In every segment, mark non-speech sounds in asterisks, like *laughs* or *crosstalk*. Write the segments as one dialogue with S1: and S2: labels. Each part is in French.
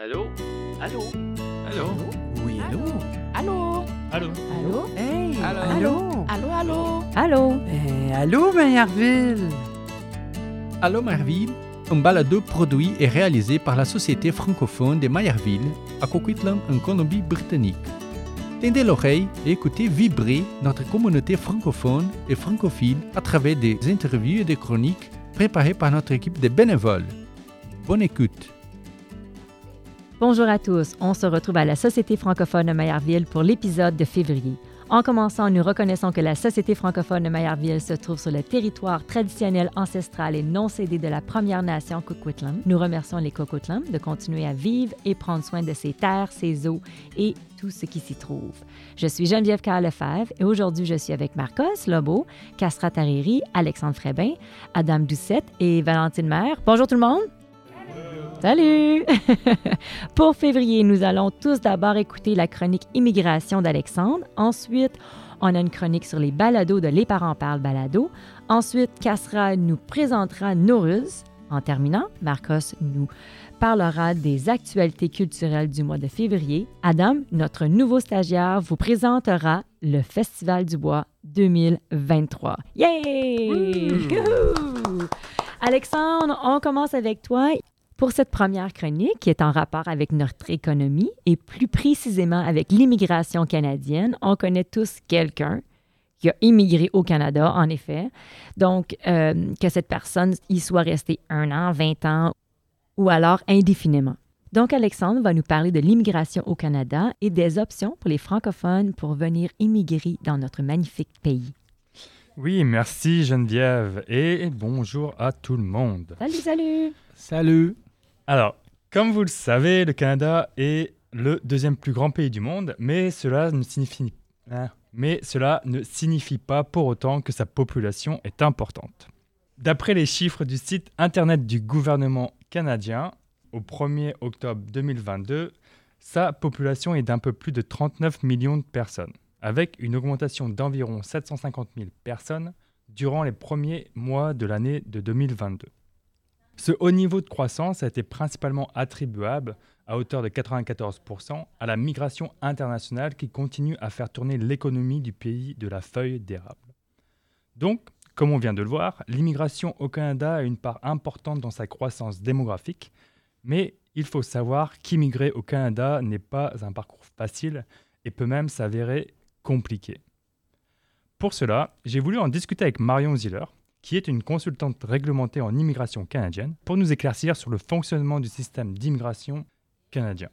S1: Allô Allô
S2: Allô
S3: Oui, allô
S4: Allô
S2: Allô
S4: Allô
S3: Hey
S1: Allô?
S3: Allô
S4: Allô, allô
S3: Allô Eh, Allô, Maillardville
S2: Allô Un balado produit et réalisé par la Société francophone de Mayerville à Coquitlam en Colombie-Britannique. Tendez l'oreille et écoutez vibrer notre communauté francophone et francophile à travers des interviews et des chroniques préparées par notre équipe de bénévoles. Bonne écoute.
S5: Bonjour à tous, on se retrouve à la Société francophone de Mayerville pour l'épisode de février. En commençant, nous reconnaissons que la Société francophone de Mayerville se trouve sur le territoire traditionnel, ancestral et non cédé de la Première Nation Coquitlam. Nous remercions les Coquitlam de continuer à vivre et prendre soin de ses terres, ses eaux et tout ce qui s'y trouve. Je suis Geneviève Carl Lefebvre et aujourd'hui je suis avec Marcos Lobo, Castra Tariri, Alexandre Frébin, Adam Doucette et Valentine Maire. Bonjour tout le monde! Salut! *laughs* Pour février, nous allons tous d'abord écouter la chronique Immigration d'Alexandre. Ensuite, on a une chronique sur les balados de Les parents parlent balado. Ensuite, Cassera nous présentera Noruz. En terminant, Marcos nous parlera des actualités culturelles du mois de février. Adam, notre nouveau stagiaire, vous présentera le Festival du Bois 2023. Yay! Alexandre, on commence avec toi. Pour cette première chronique, qui est en rapport avec notre économie et plus précisément avec l'immigration canadienne, on connaît tous quelqu'un qui a immigré au Canada, en effet. Donc, euh, que cette personne y soit restée un an, 20 ans ou alors indéfiniment. Donc, Alexandre va nous parler de l'immigration au Canada et des options pour les francophones pour venir immigrer dans notre magnifique pays.
S6: Oui, merci Geneviève et bonjour à tout le monde.
S5: Salut, salut!
S2: Salut
S6: Alors, comme vous le savez, le Canada est le deuxième plus grand pays du monde, mais cela ne signifie, hein, mais cela ne signifie pas pour autant que sa population est importante. D'après les chiffres du site internet du gouvernement canadien, au 1er octobre 2022, sa population est d'un peu plus de 39 millions de personnes, avec une augmentation d'environ 750 000 personnes durant les premiers mois de l'année de 2022. Ce haut niveau de croissance a été principalement attribuable, à hauteur de 94%, à la migration internationale qui continue à faire tourner l'économie du pays de la feuille d'érable. Donc, comme on vient de le voir, l'immigration au Canada a une part importante dans sa croissance démographique, mais il faut savoir qu'immigrer au Canada n'est pas un parcours facile et peut même s'avérer compliqué. Pour cela, j'ai voulu en discuter avec Marion Ziller, qui est une consultante réglementée en immigration canadienne, pour nous éclaircir sur le fonctionnement du système d'immigration canadien.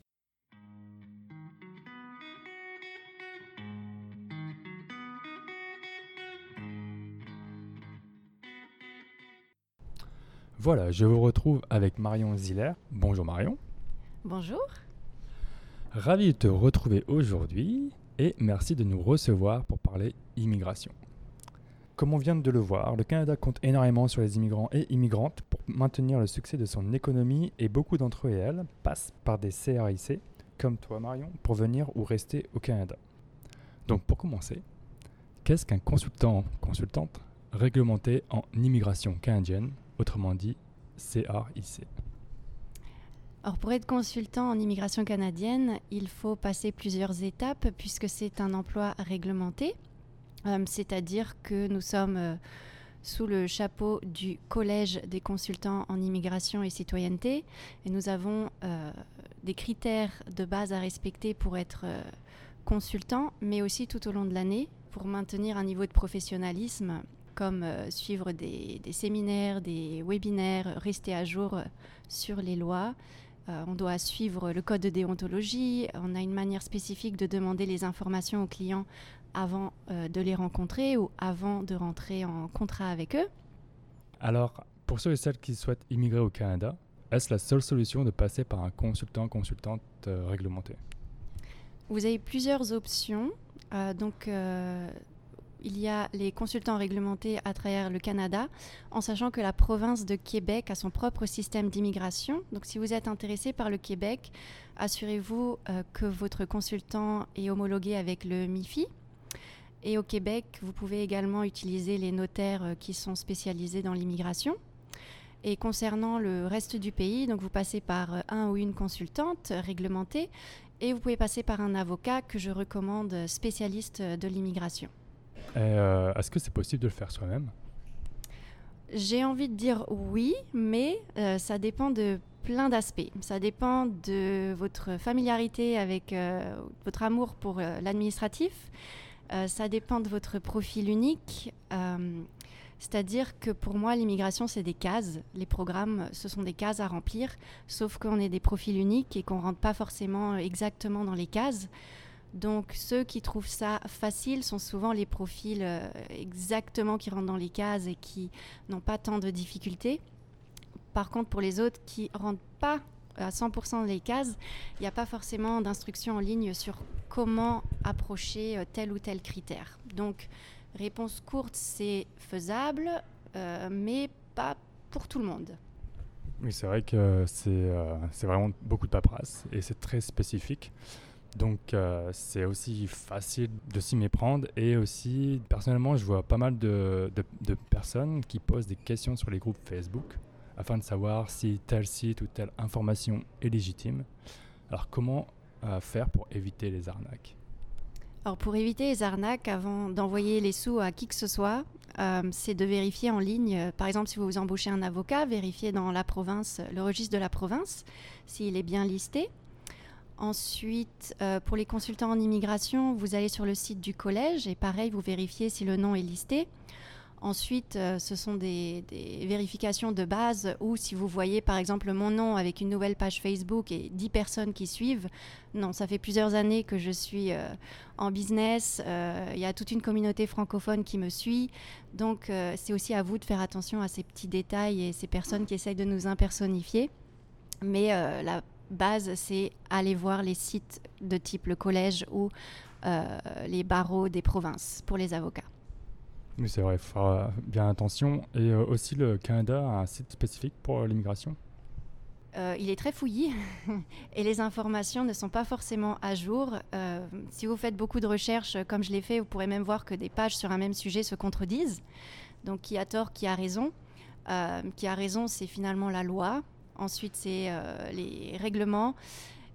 S6: Voilà, je vous retrouve avec Marion Ziller. Bonjour Marion.
S4: Bonjour.
S6: Ravi de te retrouver aujourd'hui et merci de nous recevoir pour parler immigration. Comme on vient de le voir, le Canada compte énormément sur les immigrants et immigrantes pour maintenir le succès de son économie et beaucoup d'entre eux et elles passent par des CRIC, comme toi Marion, pour venir ou rester au Canada. Donc pour commencer, qu'est-ce qu'un consultant consultante réglementé en immigration canadienne, autrement dit CRIC
S4: Alors pour être consultant en immigration canadienne, il faut passer plusieurs étapes puisque c'est un emploi réglementé. Euh, C'est-à-dire que nous sommes euh, sous le chapeau du Collège des consultants en immigration et citoyenneté et nous avons euh, des critères de base à respecter pour être consultant, mais aussi tout au long de l'année pour maintenir un niveau de professionnalisme comme suivre des, des séminaires, des webinaires, rester à jour sur les lois. On doit suivre le code de déontologie. On a une manière spécifique de demander les informations aux clients avant euh, de les rencontrer ou avant de rentrer en contrat avec eux?
S6: Alors, pour ceux et celles qui souhaitent immigrer au Canada, est-ce la seule solution de passer par un consultant, consultante euh, réglementé?
S4: Vous avez plusieurs options. Euh, donc, euh, il y a les consultants réglementés à travers le Canada, en sachant que la province de Québec a son propre système d'immigration. Donc, si vous êtes intéressé par le Québec, assurez-vous euh, que votre consultant est homologué avec le MIFI. Et au Québec, vous pouvez également utiliser les notaires euh, qui sont spécialisés dans l'immigration. Et concernant le reste du pays, donc vous passez par un ou une consultante réglementée et vous pouvez passer par un avocat que je recommande spécialiste de l'immigration.
S6: Euh, Est-ce que c'est possible de le faire soi-même?
S4: J'ai envie de dire oui, mais euh, ça dépend de plein d'aspects. Ça dépend de votre familiarité avec euh, votre amour pour euh, l'administratif. Euh, ça dépend de votre profil unique. Euh, C'est-à-dire que pour moi, l'immigration, c'est des cases. Les programmes, ce sont des cases à remplir, sauf qu'on est des profils uniques et qu'on ne rentre pas forcément exactement dans les cases. Donc ceux qui trouvent ça facile sont souvent les profils euh, exactement qui rentrent dans les cases et qui n'ont pas tant de difficultés. Par contre, pour les autres qui rentrent pas à 100% dans les cases, il n'y a pas forcément d'instruction en ligne sur comment approcher euh, tel ou tel critère. Donc, réponse courte, c'est faisable, euh, mais pas pour tout le monde.
S6: Oui, c'est vrai que c'est euh, vraiment beaucoup de paperasse et c'est très spécifique. Donc c'est aussi facile de s'y méprendre et aussi personnellement je vois pas mal de personnes qui posent des questions sur les groupes Facebook afin de savoir si tel site ou telle information est légitime. Alors comment euh, faire pour éviter les arnaques?
S4: Alors pour éviter les arnaques, avant d'envoyer les sous à qui que ce soit, euh, c'est de vérifier en ligne. Par exemple, si vous vous embauchez un avocat, vérifiez dans la province, le registre de la province, s'il est bien listé. Ensuite, euh, pour les consultants en immigration, vous allez sur le site du collège et pareil, vous vérifiez si le nom est listé. Ensuite, euh, ce sont des, vérifications de base où si vous voyez par exemple mon nom avec une nouvelle page Facebook et 10 personnes qui suivent, non, ça fait plusieurs années que je suis euh, en business, euh, il y a toute une communauté francophone qui me suit, donc c'est aussi à vous de faire attention à ces petits détails et ces personnes qui essayent de nous impersonnifier. Mais la base, c'est aller voir les sites de type le collège ou les barreaux des provinces pour les avocats.
S6: Oui, c'est vrai, il faire bien attention. Et euh, aussi, le Canada a un site spécifique pour euh, l'immigration?
S4: Euh, il est très fouillis *laughs* et les informations ne sont pas forcément à jour. Si vous faites beaucoup de recherches, comme je l'ai fait, vous pourrez même voir que des pages sur un même sujet se contredisent. Donc qui a tort, qui a raison. Qui a raison, c'est finalement la loi. Ensuite, c'est les règlements.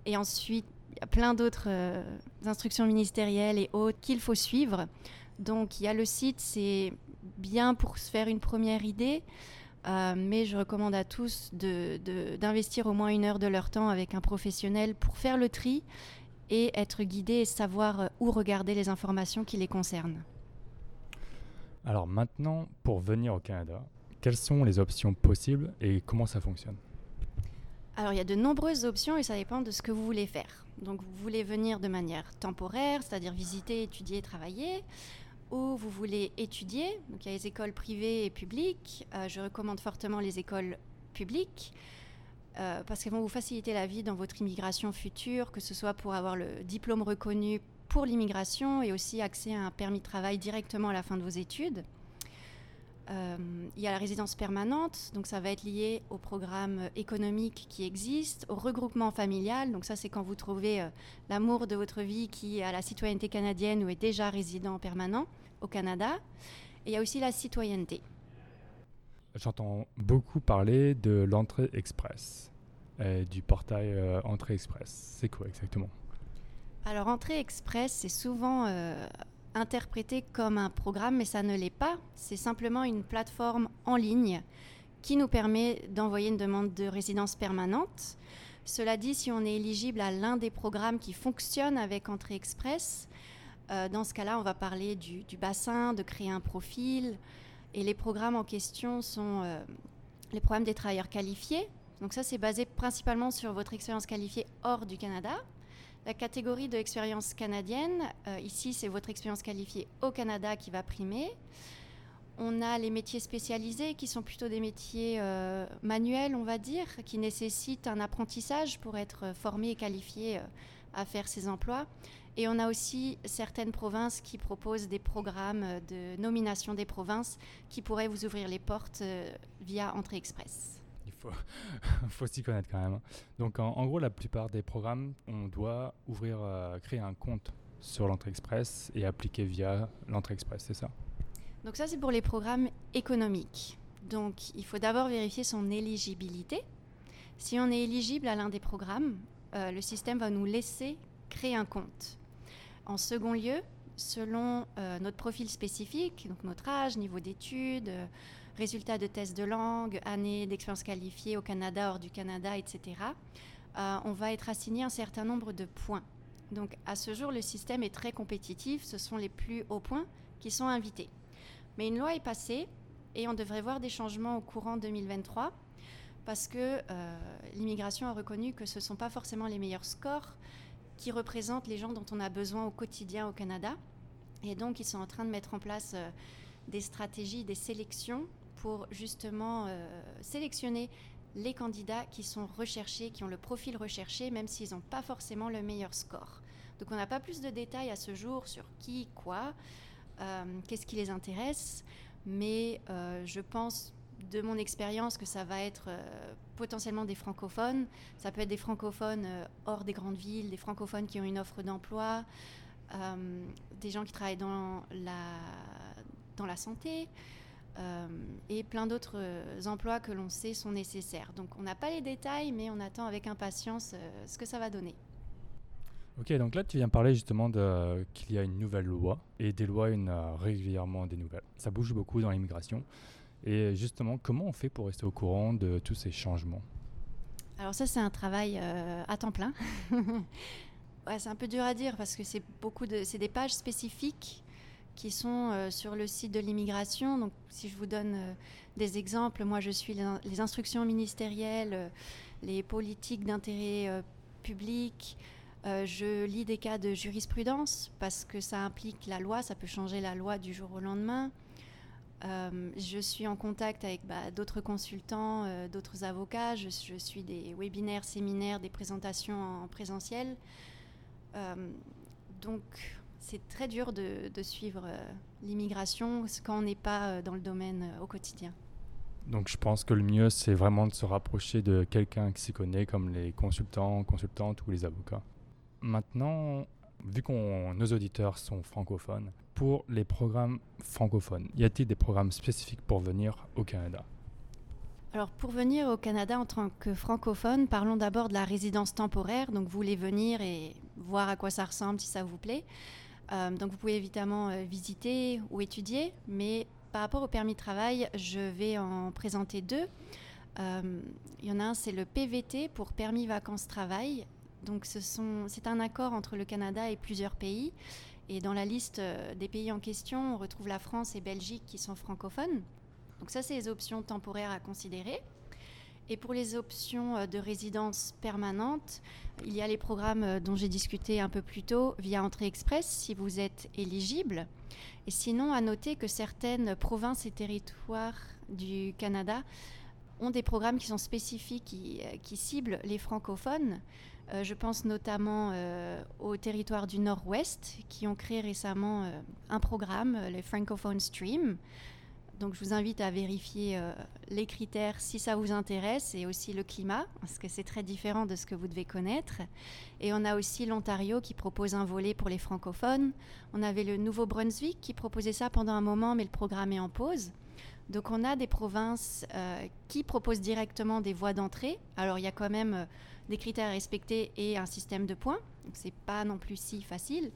S4: Et ensuite, il y a plein d'autres instructions ministérielles et autres qu'il faut suivre. Donc il y a le site, c'est bien pour se faire une première idée. Euh, mais je recommande à tous d'investir au moins une heure de leur temps avec un professionnel pour faire le tri et être guidé et savoir euh, où regarder les informations qui les concernent.
S6: Alors maintenant, pour venir au Canada, quelles sont les options possibles et comment ça fonctionne?
S4: Alors il y a de nombreuses options et ça dépend de ce que vous voulez faire. Donc vous voulez venir de manière temporaire, c'est-à-dire visiter, étudier, travailler, ou vous voulez étudier. Donc il y a les écoles privées et publiques. Euh, je recommande fortement les écoles publiques. euh, parce qu'elles vont vous faciliter la vie dans votre immigration future, que ce soit pour avoir le diplôme reconnu pour l'immigration et aussi accès à un permis de travail directement à la fin de vos études. Euh, il y a la résidence permanente, donc ça va être lié au programme économique qui existe, au regroupement familial, donc ça c'est quand vous trouvez l'amour de votre vie qui a la citoyenneté canadienne ou est déjà résident permanent au Canada. Et il y a aussi la citoyenneté.
S6: J'entends beaucoup parler de l'entrée express, et du portail euh, entrée express. C'est quoi exactement?
S4: Alors entrée express, c'est souvent euh, interprété comme un programme, mais ça ne l'est pas. C'est simplement une plateforme en ligne qui nous permet d'envoyer une demande de résidence permanente. Cela dit, si on est éligible à l'un des programmes qui fonctionnent avec Entrée Express, euh, dans ce cas-là, on va parler du, bassin, de créer un profil. Et les programmes en question sont euh, les programmes des travailleurs qualifiés. Donc ça, c'est basé principalement sur votre expérience qualifiée hors du Canada. La catégorie de expérience canadienne, euh, ici, c'est votre expérience qualifiée au Canada qui va primer. On a les métiers spécialisés qui sont plutôt des métiers manuels, on va dire, qui nécessitent un apprentissage pour être formé et qualifié à faire ces emplois. Et on a aussi certaines provinces qui proposent des programmes de nomination des provinces qui pourraient vous ouvrir les portes euh, via Entrée Express.
S6: Il faut, *laughs* faut s'y connaître quand même. Donc en, en gros, la plupart des programmes, on doit ouvrir, euh, créer un compte sur l'entrée express et appliquer via l'entrée express, c'est ça?
S4: Donc ça, c'est pour les programmes économiques. Donc, il faut d'abord vérifier son éligibilité. Si on est éligible à l'un des programmes, euh, le système va nous laisser créer un compte. En second lieu, selon euh, notre profil spécifique, donc notre âge, niveau d'études, euh, résultats de tests de langue, année d'expérience qualifiée au Canada, hors du Canada, etc., on va être assigné un certain nombre de points. Donc à ce jour, le système est très compétitif, ce sont les plus hauts points qui sont invités. Mais une loi est passée et on devrait voir des changements au courant 2023 parce que euh, l'immigration a reconnu que ce ne sont pas forcément les meilleurs scores qui représentent les gens dont on a besoin au quotidien au Canada. Et donc, ils sont en train de mettre en place euh, des stratégies, des sélections pour justement euh, sélectionner les candidats qui sont recherchés, qui ont le profil recherché, même s'ils n'ont pas forcément le meilleur score. Donc, on n'a pas plus de détails à ce jour sur qui, quoi, qu'est-ce qui les intéresse, mais je pense de mon expérience que ça va être euh, potentiellement des francophones. Ça peut être des francophones euh, hors des grandes villes, des francophones qui ont une offre d'emploi, euh, des gens qui travaillent dans la, dans la santé. et plein d'autres emplois que l'on sait sont nécessaires. Donc on n'a pas les détails, mais on attend avec impatience ce que ça va donner.
S6: Ok, donc là tu viens parler justement qu'il y a une nouvelle loi, et des lois, a régulièrement des nouvelles. Ça bouge beaucoup dans l'immigration. Et justement, comment on fait pour rester au courant de tous ces changements?
S4: Alors ça, c'est un travail euh, à temps plein. *laughs* c'est un peu dur à dire parce que c'est beaucoup de, c'est des pages spécifiques qui sont euh, sur le site de l'immigration. Donc, si je vous donne euh, des exemples, moi, je suis les, instructions ministérielles, les politiques d'intérêt public. je lis des cas de jurisprudence parce que ça implique la loi, ça peut changer la loi du jour au lendemain. Euh, je suis en contact avec bah, d'autres consultants, euh, d'autres avocats. Je, suis des webinaires, séminaires, des présentations en, présentiel. Euh, donc, c'est très dur de, suivre l'immigration quand on n'est pas dans le domaine au quotidien.
S6: Donc, je pense que le mieux, c'est vraiment de se rapprocher de quelqu'un qui s'y connaît, comme les consultants, consultantes ou les avocats. Maintenant, vu que nos auditeurs sont francophones, pour les programmes francophones, y a-t-il des programmes spécifiques pour venir au Canada?
S4: Alors pour venir au Canada en tant que francophone, parlons d'abord de la résidence temporaire. Donc vous voulez venir et voir à quoi ça ressemble si ça vous plaît. Euh, donc vous pouvez évidemment euh, visiter ou étudier, mais par rapport au permis de travail, je vais en présenter deux. Euh, il y en a un, c'est le PVT pour permis vacances travail. Donc c'est un accord entre le Canada et plusieurs pays. Et dans la liste euh, des pays en question, on retrouve la France et Belgique qui sont francophones. Donc ça, c'est les options temporaires à considérer. Et pour les options euh, de résidence permanente, il y a les programmes euh, dont j'ai discuté un peu plus tôt via Entrée Express si vous êtes éligible. Et sinon, à noter que certaines provinces et territoires du Canada ont des programmes qui sont spécifiques, qui, qui ciblent les francophones. Euh, je pense notamment euh, au territoire du Nord-Ouest qui ont créé récemment euh, un programme, le Francophone Stream. Donc je vous invite à vérifier les critères si ça vous intéresse et aussi le climat, parce que c'est très différent de ce que vous devez connaître. Et on a aussi l'Ontario qui propose un volet pour les francophones. On avait le Nouveau-Brunswick qui proposait ça pendant un moment, mais le programme est en pause. Donc on a des provinces qui proposent directement des voies d'entrée. Alors il y a quand même des critères à respecter et un système de points. Donc c'est pas non plus si facile.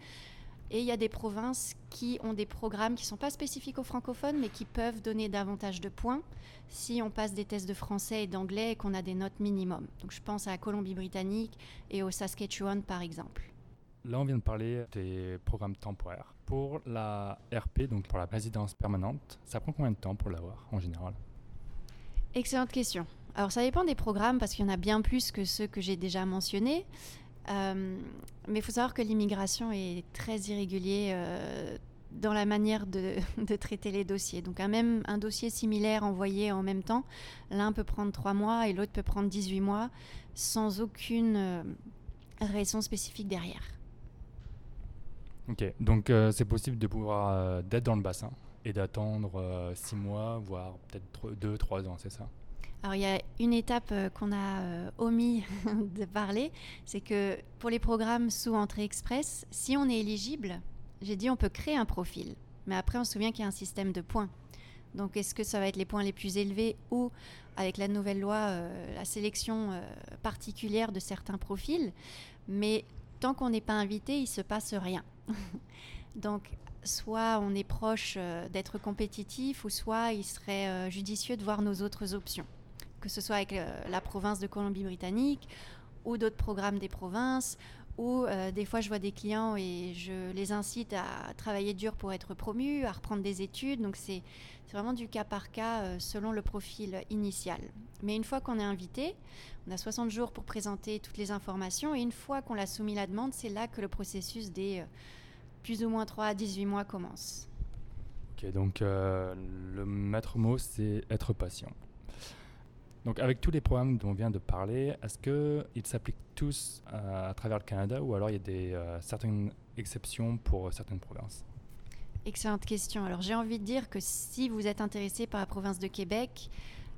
S4: Et il y a des provinces qui ont des programmes qui ne sont pas spécifiques aux francophones, mais qui peuvent donner davantage de points si on passe des tests de français et d'anglais et qu'on a des notes minimum. Donc je pense à la Colombie-Britannique et au Saskatchewan par exemple.
S6: Là, on vient de parler des programmes temporaires. Pour la RP, donc pour la résidence permanente, ça prend combien de temps pour l'avoir en général?
S4: Excellente question. Alors ça dépend des programmes parce qu'il y en a bien plus que ceux que j'ai déjà mentionnés. Euh, mais il faut savoir que l'immigration est très irrégulier euh, dans la manière *laughs* de, traiter les dossiers. Donc un, même, un dossier similaire envoyé en même temps, l'un peut prendre 3 mois et l'autre peut prendre 18 mois sans aucune euh, raison spécifique derrière.
S6: Ok, donc euh, c'est possible de pouvoir d'être dans le bassin et d'attendre 6 euh, mois, voire peut-être 2-3 ans, c'est ça?
S4: Alors il y a une étape qu'on a omis *laughs* de parler, c'est que pour les programmes sous entrée express, si on est éligible, j'ai dit on peut créer un profil, mais après on se souvient qu'il y a un système de points. Donc est-ce que ça va être les points les plus élevés ou avec la nouvelle loi, euh, la sélection euh, particulière de certains profils Mais tant qu'on n'est pas invité, il se passe rien. *laughs* Donc soit on est proche euh, d'être compétitif ou soit il serait judicieux de voir nos autres options, que ce soit avec la province de Colombie-Britannique ou d'autres programmes des provinces ou euh, des fois je vois des clients et je les incite à travailler dur pour être promus, à reprendre des études. Donc c'est vraiment du cas par cas euh, selon le profil initial. Mais une fois qu'on est invité, on a 60 jours pour présenter toutes les informations et une fois qu'on a soumis la demande, c'est là que le processus des euh, plus ou moins 3 à 18 mois commence.
S6: Ok, donc le maître mot, c'est être patient. Donc avec tous les programmes dont on vient de parler, est-ce qu'ils s'appliquent tous euh, à travers le Canada ou alors il y a des, euh, certaines exceptions pour certaines provinces?
S4: Excellente question. Alors j'ai envie de dire que si vous êtes intéressé par la province de Québec,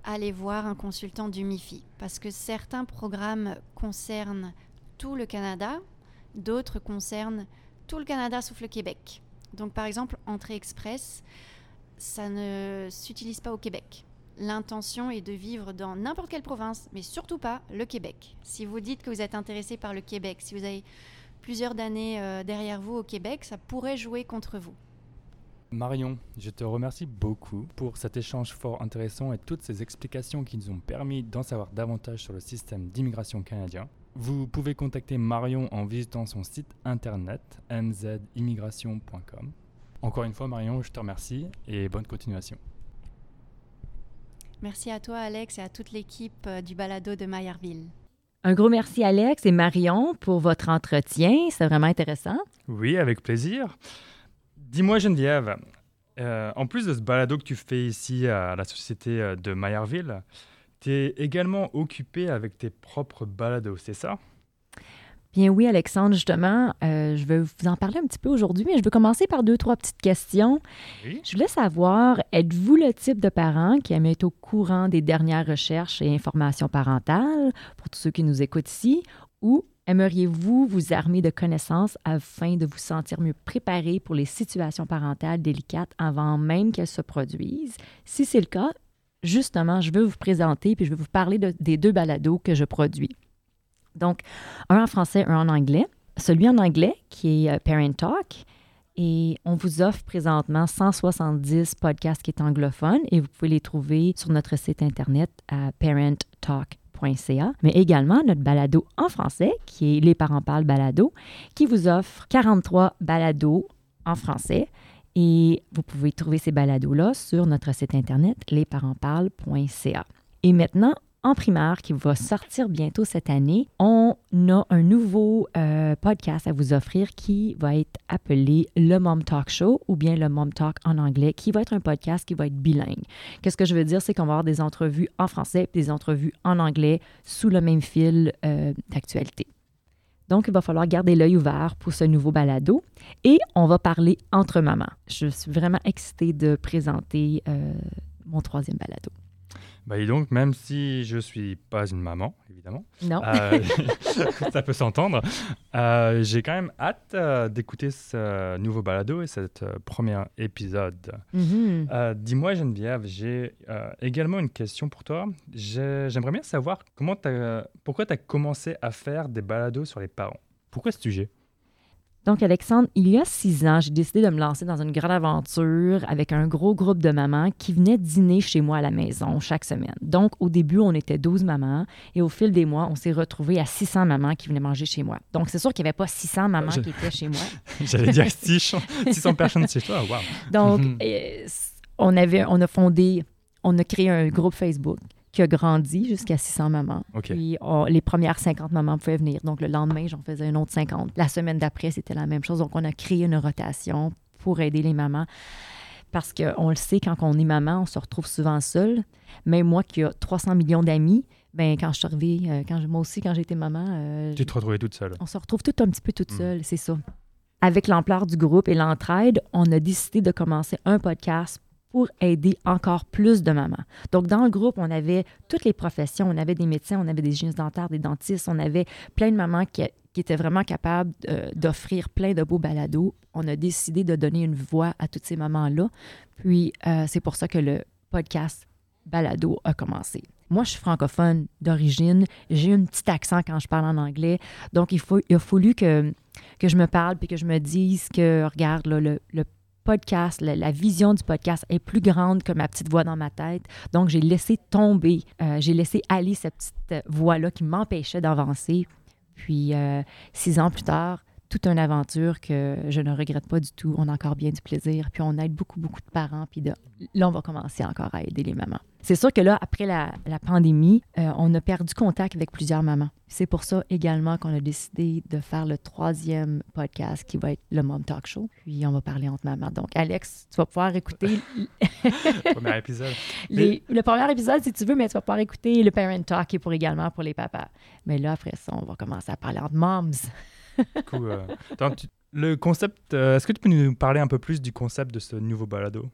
S4: allez voir un consultant du MIFI parce que certains programmes concernent tout le Canada, d'autres concernent tout le Canada sauf le Québec. Donc par exemple, Entrée Express, ça ne s'utilise pas au Québec l'intention est de vivre dans n'importe quelle province, mais surtout pas le Québec. Si vous dites que vous êtes intéressé par le Québec, si vous avez plusieurs années euh, derrière vous au Québec, ça pourrait jouer contre vous.
S6: Marion, je te remercie beaucoup pour cet échange fort intéressant et toutes ces explications qui nous ont permis d'en savoir davantage sur le système d'immigration canadien. Vous pouvez contacter Marion en visitant son site internet mzimmigration.com. Encore une fois, Marion, je te remercie et bonne continuation.
S4: Merci à toi, Alex, et à toute l'équipe euh, du balado de Maillardville.
S5: Un gros merci, Alex et Marion, pour votre entretien. C'est vraiment intéressant.
S6: Oui, avec plaisir. Dis-moi, Geneviève, euh, en plus de ce balado que tu fais ici à la Société euh, de Maillardville, tu es également occupé avec tes propres balados, c'est ça?
S5: Bien oui, Alexandre, justement, euh, je vais vous en parler un petit peu aujourd'hui, mais je vais commencer par deux, trois petites questions. Je voulais savoir, êtes-vous le type de parent qui aime être au courant des dernières recherches et informations parentales, pour tous ceux qui nous écoutent ici, ou aimeriez-vous vous armer de connaissances afin de vous sentir mieux préparé pour les situations parentales délicates avant même qu'elles se produisent? Si c'est le cas, justement, je vais vous présenter puis je vais vous parler des deux balados que je produis. Donc, un en français, un en anglais. Celui en anglais, qui est euh, Parent Talk, et on vous offre présentement 170 podcasts qui sont anglophones et vous pouvez les trouver sur notre site internet à parenttalk.ca, mais également notre balado en français qui est Les parents parlent balado qui vous offre 43 balados en français et vous pouvez trouver ces balados-là sur notre site internet lesparentsparlent.ca. Et maintenant, en primaire qui va sortir bientôt cette année, on a un nouveau euh, podcast à vous offrir qui va être appelé le Mom Talk Show ou bien le Mom Talk en anglais, qui va être un podcast qui va être bilingue. Qu'est-ce que je veux dire? C'est qu'on va avoir des entrevues en français et des entrevues en anglais sous le même fil euh, d'actualité. Donc, il va falloir garder l'œil ouvert pour ce nouveau balado et on va parler entre mamans. Je suis vraiment excitée de présenter euh, mon troisième balado.
S6: Bah, et donc, même si je suis pas une maman, évidemment,
S5: non.
S6: Euh, *laughs* ça peut s'entendre, euh, j'ai quand même hâte euh, d'écouter ce nouveau balado et cet premier épisode.
S5: Mm-hmm.
S6: Dis-moi, Geneviève, j'ai également une question pour toi. J'aimerais bien savoir comment as, pourquoi tu as commencé à faire des balados sur les parents? Pourquoi ce sujet?
S5: Donc, Alexandre, il y a six ans, j'ai décidé de me lancer dans une grande aventure avec un gros groupe de mamans qui venaient dîner chez moi à la maison chaque semaine. Donc, au début, on était 12 mamans et au fil des mois, on s'est retrouvés à 600 mamans qui venaient manger chez moi. Donc, c'est sûr qu'il n'y avait pas 600 mamans qui étaient chez moi. *laughs*
S6: J'allais dire 600, personnes chez toi, wow.
S5: Donc, euh, on, avait, on a fondé, on a créé un groupe Facebook qui a grandi jusqu'à 600 mamans. Puis les premières 50 mamans pouvaient venir. Donc le lendemain, j'en faisais une autre 50. La semaine d'après, c'était la même chose. Donc on a créé une rotation pour aider les mamans. Parce qu'on le sait, quand on est maman, on se retrouve souvent seul. Même moi qui ai 300 millions d'amis, ben, quand je suis arrivée, euh, quand, moi aussi, quand j'étais maman. Euh,
S6: tu te retrouvais toute seule.
S5: On se retrouve tout un petit peu toute hmm. seule, c'est ça. Avec l'ampleur du groupe et l'entraide, on a décidé de commencer un podcast pour aider encore plus de mamans. Donc, dans le groupe, on avait toutes les professions. On avait des médecins, on avait des hygiénistes dentaires, des dentistes, on avait plein de mamans qui, étaient vraiment capables euh, d'offrir plein de beaux balados. On a décidé de donner une voix à toutes ces mamans-là. Puis, euh, c'est pour ça que le podcast balado a commencé. Moi, je suis francophone d'origine. J'ai un petit accent quand je parle en anglais. Donc, il, faut, il a fallu que, que je me parle puis que je me dise que, regarde, le podcast, la, vision du podcast est plus grande que ma petite voix dans ma tête. Donc, j'ai laissé tomber, euh, j'ai laissé aller cette petite voix-là qui m'empêchait d'avancer. Puis, euh, six ans plus tard, toute une aventure que je ne regrette pas du tout. On a encore bien du plaisir. Puis, on aide beaucoup, beaucoup de parents. Puis, de, là, on va commencer encore à aider les mamans. C'est sûr que là, après la, la pandémie, euh, on a perdu contact avec plusieurs mamans. C'est pour ça également qu'on a décidé de faire le troisième podcast qui va être le Mom Talk Show. Puis on va parler entre mamans. Donc, Alex, tu vas pouvoir écouter *laughs*
S6: Premier épisode. *laughs*
S5: les- le premier épisode si tu veux, mais tu vas pouvoir écouter le Parent Talk qui est pour également pour les papas. Mais là, après ça, on va commencer à parler entre moms.
S6: Du coup, euh, le concept, euh, est-ce que tu peux nous parler un peu plus du concept de ce nouveau balado?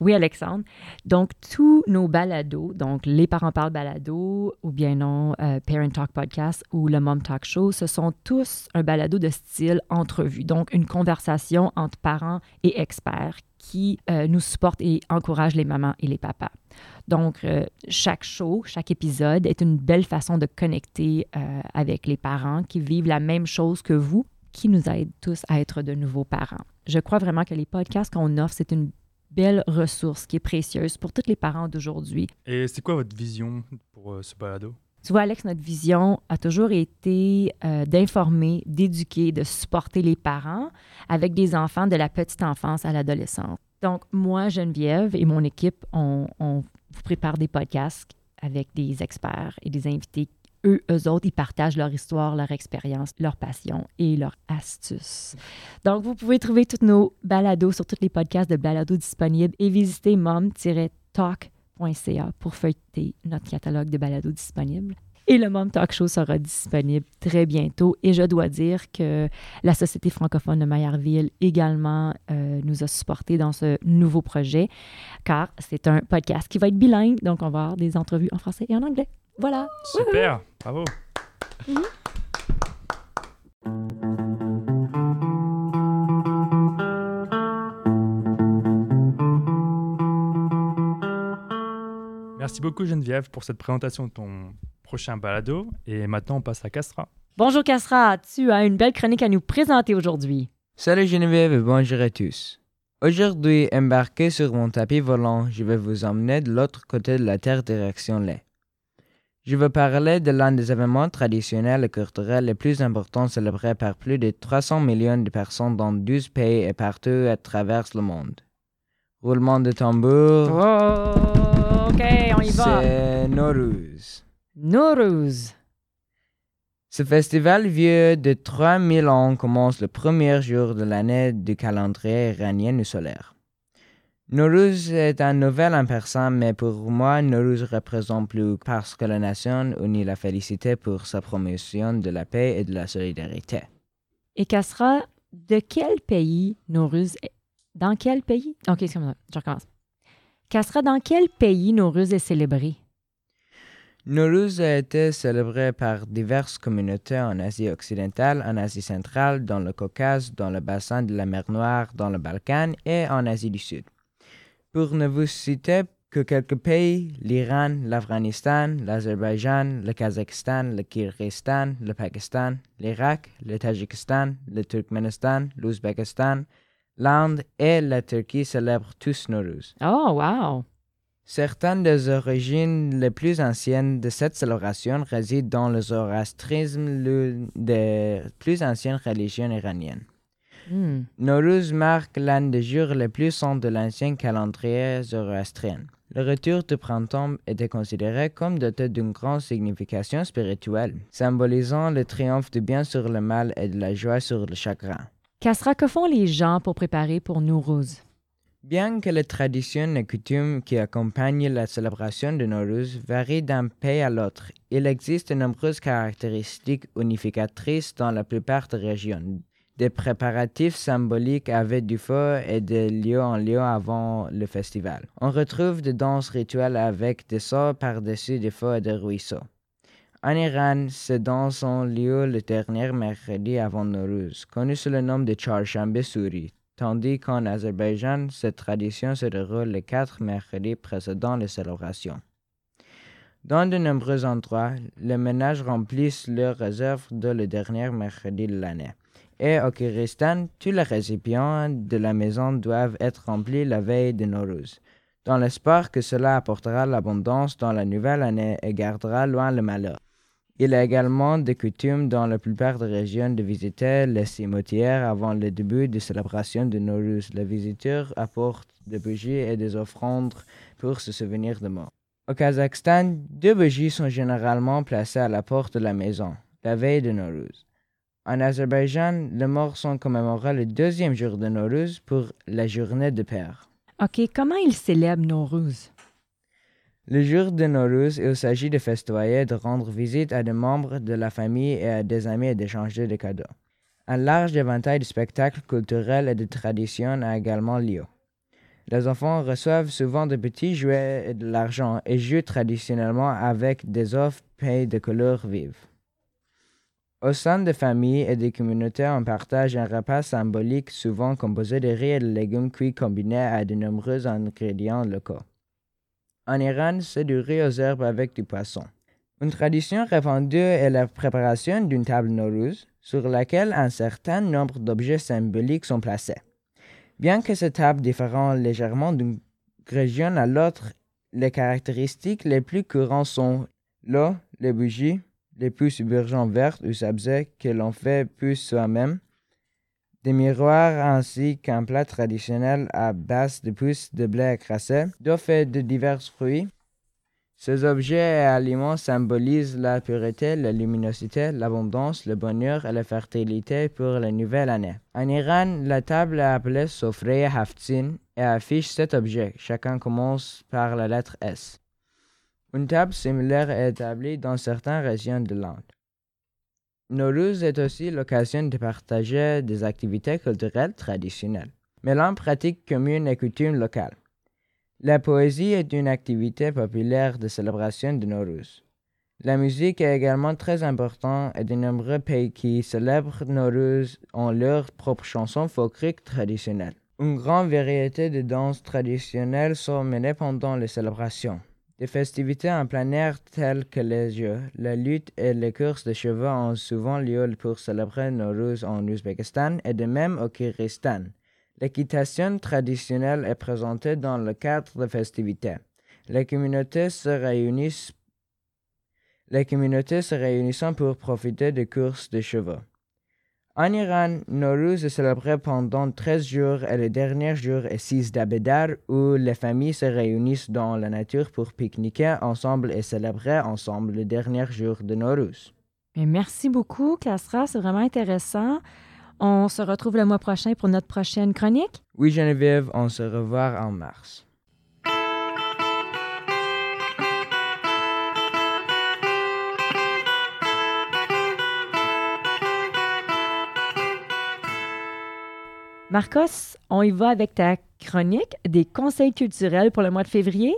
S5: Oui, Alexandre. Donc, tous nos balados, donc les parents parlent balado, ou bien non, euh, Parent Talk Podcast ou le Mom Talk Show, ce sont tous un balado de style entrevue. Donc, une conversation entre parents et experts qui euh, nous supportent et encouragent les mamans et les papas. Donc, euh, chaque show, chaque épisode est une belle façon de connecter euh, avec les parents qui vivent la même chose que vous, qui nous aident tous à être de nouveaux parents. Je crois vraiment que les podcasts qu'on offre, c'est une belle ressource qui est précieuse pour tous les parents d'aujourd'hui.
S6: Et c'est quoi votre vision pour ce balado?
S5: Tu vois, Alex, notre vision a toujours été euh, d'informer, d'éduquer, de supporter les parents avec des enfants de la petite enfance à l'adolescence. Donc, moi, Geneviève et mon équipe, on, vous prépare des podcasts avec des experts et des invités. Eux, eux autres, ils partagent leur histoire, leur expérience, leur passion et leurs astuces. Donc, vous pouvez trouver tous nos balados sur tous les podcasts de balados disponibles et visiter pour feuilleter notre catalogue de balados disponibles. Et le Mom Talk Show sera disponible très bientôt. Et je dois dire que la Société francophone de Maillardville également euh, nous a supportés dans ce nouveau projet, car c'est un podcast qui va être bilingue. Donc, on va avoir des entrevues en français et en anglais. Voilà.
S6: Super, bravo. Merci beaucoup Geneviève pour cette présentation de ton prochain balado. Et maintenant, on passe à Castra.
S5: Bonjour Casra, tu as une belle chronique à nous présenter aujourd'hui.
S1: Salut Geneviève et bonjour à tous. Aujourd'hui, embarqué sur mon tapis volant, je vais vous emmener de l'autre côté de la Terre direction lait. Je vais parler de l'un des événements traditionnels et culturels les plus importants célébrés par plus de 300 millions de personnes dans 12 pays et partout à travers le monde. Roulement de tambour,
S5: Oh, OK, on y va.
S1: c'est. Ce festival vieux de 3000 ans commence le premier jour de l'année du calendrier iranien ou solaire. Nowruz est un nouvel en persan, mais pour moi, Nowruz représente plus parce que la nation unit la félicité pour sa promotion de la paix et de la solidarité.
S5: Et Casra, de quel pays Nowruz est... Dans quel pays? OK, excuse-moi, je recommence. Casra, dans quel pays Nowruz est célébré?
S1: Nowruz a été célébré par diverses communautés en Asie occidentale, en Asie centrale, dans le Caucase, dans le bassin de la mer Noire, dans le Balkan et en Asie du Sud. Pour ne vous citer que quelques pays, l'Iran, l'Afghanistan, l'Azerbaïdjan, le Kazakhstan, le Kyrgyzstan, le Pakistan, l'Irak, le Tadjikistan, le Turkménistan, l'Ouzbékistan, l'Inde et la Turquie célèbrent tous Nowruz.
S5: Oh, wow!
S1: Certaines des origines les plus anciennes de cette célébration résident dans le zoroastrisme, l'une des plus anciennes religions iraniennes. Nowruz marque l'un des jours les plus saints de l'ancien calendrier zoroastrien. Le retour du printemps était considéré comme doté d'une grande signification spirituelle, symbolisant le triomphe du bien sur le mal et de la joie sur le chagrin.
S5: Casra, que font les gens pour préparer pour Nowruz?
S1: Bien que les traditions et coutumes qui accompagnent la célébration de Nowruz varient d'un pays à l'autre, il existe de nombreuses caractéristiques unificatrices dans la plupart des régions. Des préparatifs symboliques avec du feu et de lieu en lieu avant le festival. On retrouve des danses rituelles avec des sauts par-dessus des feux et des ruisseaux. En Iran, ces danses ont lieu le dernier mercredi avant Nowruz, connu sous le nom de Charshambe Suri. tandis qu'en Azerbaïdjan, cette tradition se déroule les quatre mercredis précédant les célébrations. Dans de nombreux endroits, les ménages remplissent leurs réserves dès le dernier mercredi de l'année. Et au Kyrgyzstan, tous les récipients de la maison doivent être remplis la veille de Nowruz, dans l'espoir que cela apportera l'abondance dans la nouvelle année et gardera loin le malheur. Il est également de coutume dans la plupart des régions de visiter les cimetières avant le début des célébrations de Nowruz. Les visiteurs apportent des bougies et des offrandes pour se souvenir de mort. Au Kazakhstan, deux bougies sont généralement placées à la porte de la maison, la veille de Nowruz. En Azerbaïdjan, les morts sont commémorés le deuxième jour de Nowruz pour la journée de Père.
S5: OK, comment ils célèbrent Nowruz?
S1: Le jour de Nowruz, il s'agit de festoyer, de rendre visite à des membres de la famille et à des amis et d'échanger des cadeaux. Un large éventail de spectacles culturels et de traditions a également lieu. Les enfants reçoivent souvent de petits jouets et de l'argent et jouent traditionnellement avec des œufs peints de couleurs vives. Au sein des familles et des communautés, on partage un repas symbolique souvent composé de riz et de légumes cuits combinés à de nombreux ingrédients locaux. En Iran, c'est du riz aux herbes avec du poisson. Une tradition répandue est la préparation d'une table Nowruz sur laquelle un certain nombre d'objets symboliques sont placés. Bien que cette table diffère légèrement d'une région à l'autre, les caractéristiques les plus courantes sont l'eau, les bougies, les pousses virgins vertes ou sabzés que l'on fait plus soi-même, des miroirs ainsi qu'un plat traditionnel à base de pousses de blé écrasé, d'eau faite de divers fruits. Ces objets et aliments symbolisent la pureté, la luminosité, l'abondance, le bonheur et la fertilité pour la nouvelle année. En Iran, la table est appelée Sofrei Haftzin et affiche sept objets. Chacun commence par la lettre S. Une table similaire est établie dans certaines régions de l'Inde. Nowruz est aussi l'occasion de partager des activités culturelles traditionnelles, mêlant pratiques communes et coutumes locales. La poésie est une activité populaire de célébration de Nowruz. La musique est également très importante et de nombreux pays qui célèbrent Nowruz ont leurs propres chansons folkloriques traditionnelles. Une grande variété de danses traditionnelles sont menées pendant les célébrations. Des festivités en plein air telles que les jeux, la lutte et les courses de chevaux ont souvent lieu pour célébrer Nowruz en Ouzbékistan et de même au Kyrgyzstan. L'équitation traditionnelle est présentée dans le cadre de festivités. Les communautés se réunissent, pour profiter des courses de chevaux. En Iran, Nowruz est célébré pendant 13 jours et le dernier jour est 6 d'Abedar où les familles se réunissent dans la nature pour pique-niquer ensemble et célébrer ensemble le dernier jour de Nowruz.
S5: Mais merci beaucoup, Castra, c'est vraiment intéressant. On se retrouve le mois prochain pour notre prochaine chronique.
S1: Oui, Geneviève, on se revoit en mars.
S5: Marcos, on y va avec ta chronique des conseils culturels pour le mois de février?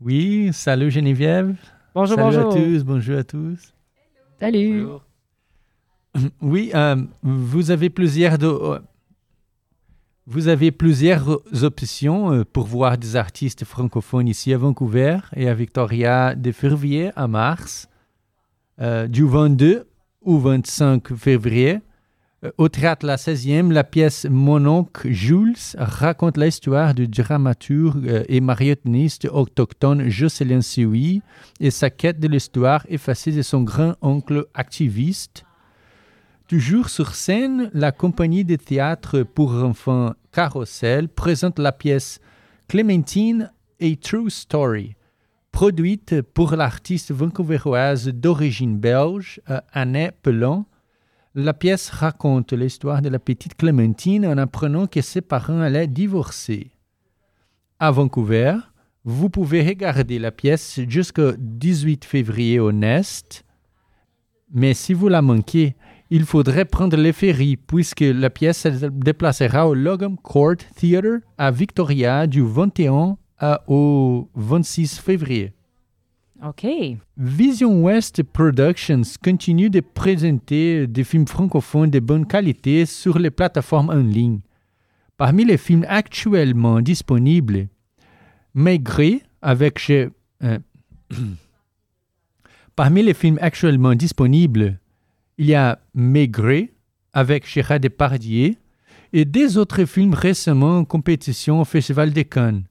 S2: Oui, salut Geneviève.
S5: Bonjour,
S2: salut
S5: bonjour.
S2: à tous, bonjour à tous.
S5: Salut.
S2: Oui, euh, vous avez plusieurs de- euh, vous avez plusieurs options euh, pour voir des artistes francophones ici à Vancouver et à Victoria de février à mars, euh, du 22 au 25 février. Euh, Au théâtre La 16e, la pièce Mon oncle Jules raconte l'histoire du dramaturge euh, et marionnettiste autochtone Jocelyn Sioui et sa quête de l'histoire effacée de son grand-oncle activiste. Toujours sur scène, la compagnie de théâtre pour enfants Carousel présente la pièce Clémentine, A True Story, produite pour l'artiste vancouveroise d'origine belge euh, Anne Pelon. La pièce raconte l'histoire de la petite Clémentine en apprenant que ses parents allaient divorcer. À Vancouver, vous pouvez regarder la pièce jusqu'au 18 février au Nest. Mais si vous la manquez, il faudrait prendre les ferries puisque la pièce se déplacera au Logan Court Theatre à Victoria du 21 à- au 26 février. Vision West Productions continue de présenter des films francophones de bonne qualité sur les plateformes en ligne. Parmi les films actuellement disponibles, Maigret avec chez... euh, *coughs* Parmi les films actuellement disponibles, il y a Maigret avec Gérard Depardieu et des autres films récemment en compétition au Festival de Cannes.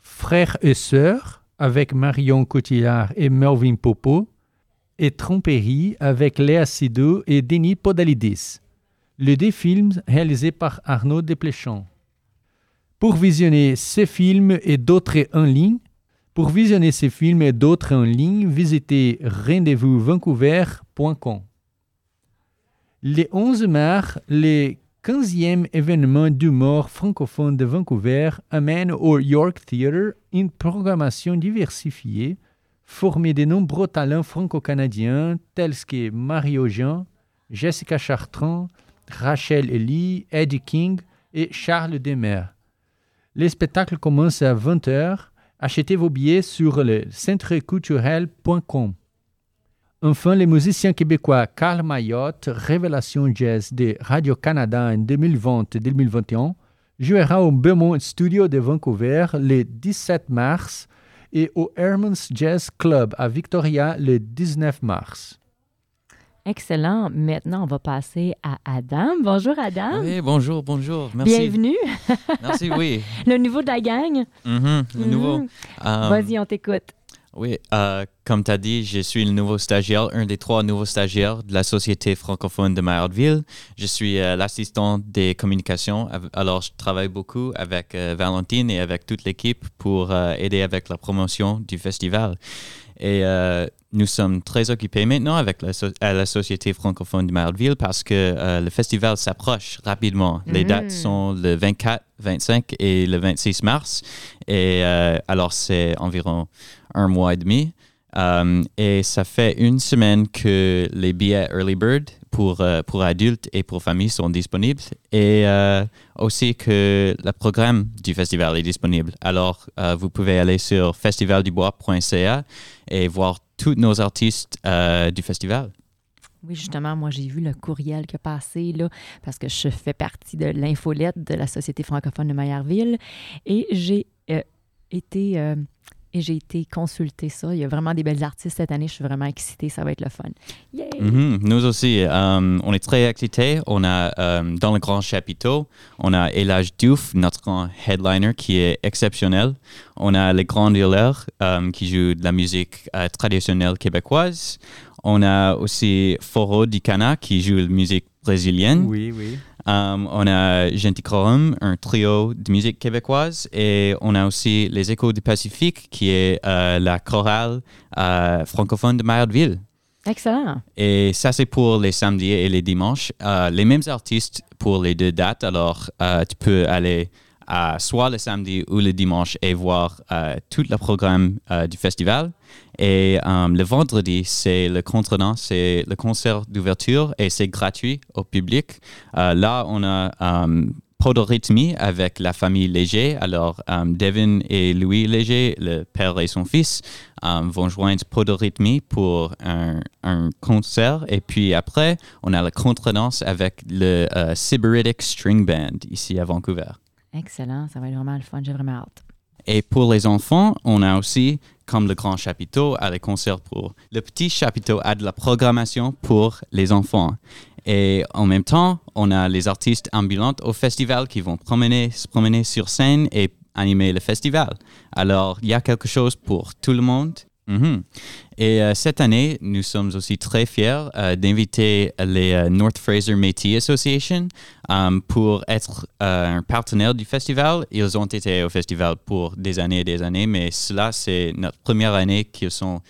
S2: Frères et sœurs avec Marion Cotillard et Melvin Popo et Tromperie avec Léa Seydoux et Denis Podalidis. Les deux films réalisés par Arnaud Desplechin. Pour visionner ces films et d'autres en ligne, pour visionner ces films et d'autres en ligne, visitez rendez-vous-vancouver.com. Le 11 mars, le 15e événement d'humour francophone de Vancouver amène au York Theatre une programmation diversifiée formée de nombreux talents franco-canadiens tels que Mario Jean, Jessica Chartrand, Rachel Ellie, Eddie King et Charles Demer. Les spectacles commencent à 20h. Achetez vos billets sur le centreculturel.com. Enfin, les musiciens québécois Carl Mayotte, Révélation Jazz de Radio-Canada en 2020-2021, jouera au Beaumont Studio de Vancouver le 17 mars et au Herman's Jazz Club à Victoria le 19 mars.
S5: Excellent. Maintenant, on va passer à Adam. Bonjour, Adam.
S7: Oui, bonjour, bonjour. Merci.
S5: Bienvenue.
S7: Merci, oui. *laughs*
S5: Le nouveau de la gang.
S7: Mhm, le nouveau.
S5: Mhm.
S7: Euh,
S5: Vas-y, on t'écoute.
S7: Oui, euh, comme tu as dit, je suis le nouveau stagiaire, un des trois nouveaux stagiaires de la Société francophone de Maillardville. Je suis euh, l'assistant des communications, alors je travaille beaucoup avec euh, Valentine et avec toute l'équipe pour aider avec la promotion du festival. Et nous sommes très occupés maintenant avec la, so- à la Société francophone de Maillardville parce que le festival s'approche rapidement. Les
S5: Mhm.
S7: dates sont le 24, 25 et le 26 mars. Et alors, c'est environ un mois et demi. Euh, et ça fait une semaine que les billets Early Bird pour, euh, pour adultes et pour familles sont disponibles et euh, aussi que le programme du festival est disponible. Alors, vous pouvez aller sur festivaldubois.ca et voir tous nos artistes du festival.
S5: Oui, justement, moi, j'ai vu le courriel qui a passé, là, parce que je fais partie de l'infolette de la Société francophone de Maillardville et j'ai été... et j'ai été consulter ça. Il y a vraiment des belles artistes cette année. Je suis vraiment excitée. Ça va être le fun. Yay!
S7: Mhm, Nous aussi, euh, on est très excités. On a euh, dans le grand chapiteau, on a Elage Diouf, notre grand headliner qui est exceptionnel. On a les grands dealers euh, qui jouent de la musique traditionnelle québécoise. On a aussi Foro Dicana qui joue de la musique brésilienne.
S2: Oui, oui.
S7: Euh, on a Genticorum, un trio de musique québécoise, et on a aussi les Échos du Pacifique, qui est euh, la chorale euh, francophone de Maillardville.
S5: Excellent.
S7: Et ça, c'est pour les samedis et les dimanches. Euh, les mêmes artistes pour les deux dates. Alors, tu peux aller soit le samedi ou le dimanche et voir euh, tout le programme euh, du festival. Et euh, le vendredi, c'est le contredanse, c'est le concert d'ouverture et c'est gratuit au public. Là, on a Podorythmie avec la famille Léger. Alors, Devin et Louis Léger, le père et son fils, vont joindre Podorythmie pour un, un concert. Et puis après, on a la contredanse avec le Sybaritic String Band ici à Vancouver.
S5: Excellent. Ça va être vraiment le fun. J'ai vraiment hâte.
S7: Et pour les enfants, on a aussi, comme le grand chapiteau, a les concerts pour. Le petit chapiteau a de la programmation pour les enfants. Et en même temps, on a les artistes ambulants au festival qui vont promener, se promener sur scène et animer le festival. Alors, il y a quelque chose pour tout le monde. Mhm. Et euh, cette année, nous sommes aussi très fiers euh, d'inviter les euh, North Fraser Métis Association euh, pour être un partenaire du festival. Ils ont été au festival pour des années et des années, mais cela, c'est notre première année qu'ils sont,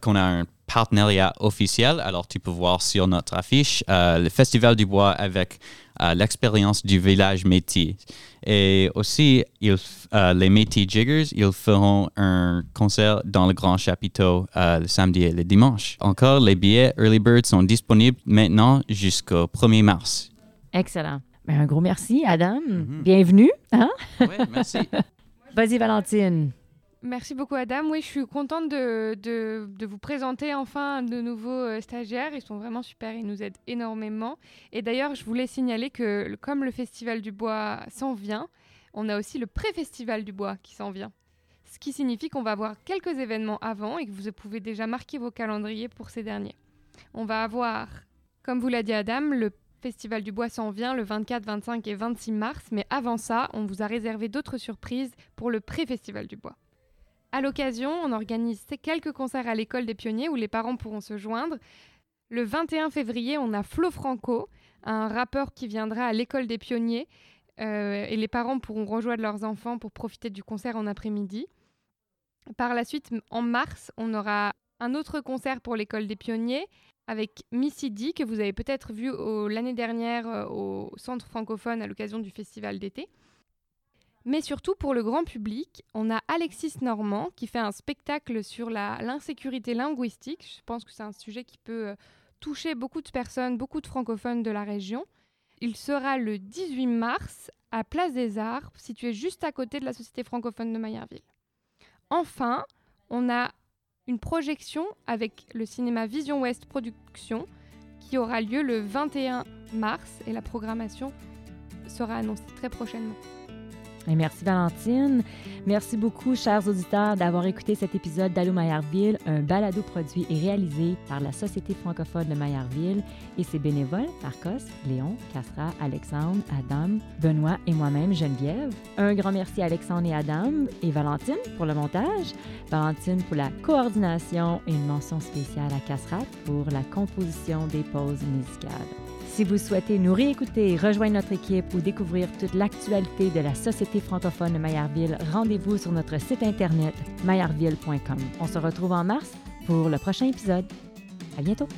S7: qu'on a un partenariat officiel. Alors, tu peux voir sur notre affiche euh, le Festival du Bois avec euh, l'expérience du village Métis. Et aussi, ils, euh, les Métis Jiggers, ils feront un concert dans le Grand Chapiteau le samedi et le dimanche. Encore, les billets Early Bird sont disponibles maintenant jusqu'au 1er mars.
S5: Excellent. Ben, un gros merci, Adam.
S7: Mhm.
S5: Bienvenue. Hein?
S7: Oui, merci. *laughs*
S5: Vas-y, Valentine.
S8: Merci beaucoup Adam. Oui, je suis contente de, vous présenter enfin de nouveaux euh, stagiaires. Ils sont vraiment super, ils nous aident énormément. Et d'ailleurs, je voulais signaler que comme le Festival du Bois s'en vient, on a aussi le pré-festival du Bois qui s'en vient. Ce qui signifie qu'on va avoir quelques événements avant et que vous pouvez déjà marquer vos calendriers pour ces derniers. On va avoir, comme vous l'a dit Adam, le Festival du Bois s'en vient le 24, 25 et 26 mars, mais avant ça, on vous a réservé d'autres surprises pour le pré-Festival du Bois. À l'occasion, on organise quelques concerts à l'école des pionniers où les parents pourront se joindre. Le 21 février, on a Flo Franco, un rappeur qui viendra à l'école des pionniers euh, et les parents pourront rejoindre leurs enfants pour profiter du concert en après-midi. Par la suite, en mars, on aura un autre concert pour l'école des pionniers avec Missy D, que vous avez peut-être vu l'année dernière euh, au Centre francophone à l'occasion du festival d'été. Mais surtout pour le grand public, on a Alexis Normand qui fait un spectacle sur l'insécurité linguistique. Je pense que c'est un sujet qui peut euh, toucher beaucoup de personnes, beaucoup de francophones de la région. Il sera le 18 mars à Place des Arts, située juste à côté de la Société francophone de Maillardville. Enfin, on a une projection avec le cinéma Vision Ouest Productions qui aura lieu le 21 mars et la programmation sera annoncée très prochainement.
S5: Merci Valentine. Merci beaucoup, chers auditeurs, d'avoir écouté cet épisode d'Allô Maillardville, un balado produit et réalisé par la Société francophone de Maillardville et ses bénévoles, Marcos, Léon, Castra, Alexandre, Adam, Benoît et moi-même, Geneviève. Un grand merci à Alexandre et Adam et Valentine pour le montage, Valentine pour la coordination et une mention spéciale à Castra pour la composition des pauses musicales. Si vous souhaitez nous réécouter, rejoindre notre équipe ou découvrir toute l'actualité de la Société francophone de Maillardville, rendez-vous sur notre site internet maillardville.com. On se retrouve en mars pour le prochain épisode. À bientôt!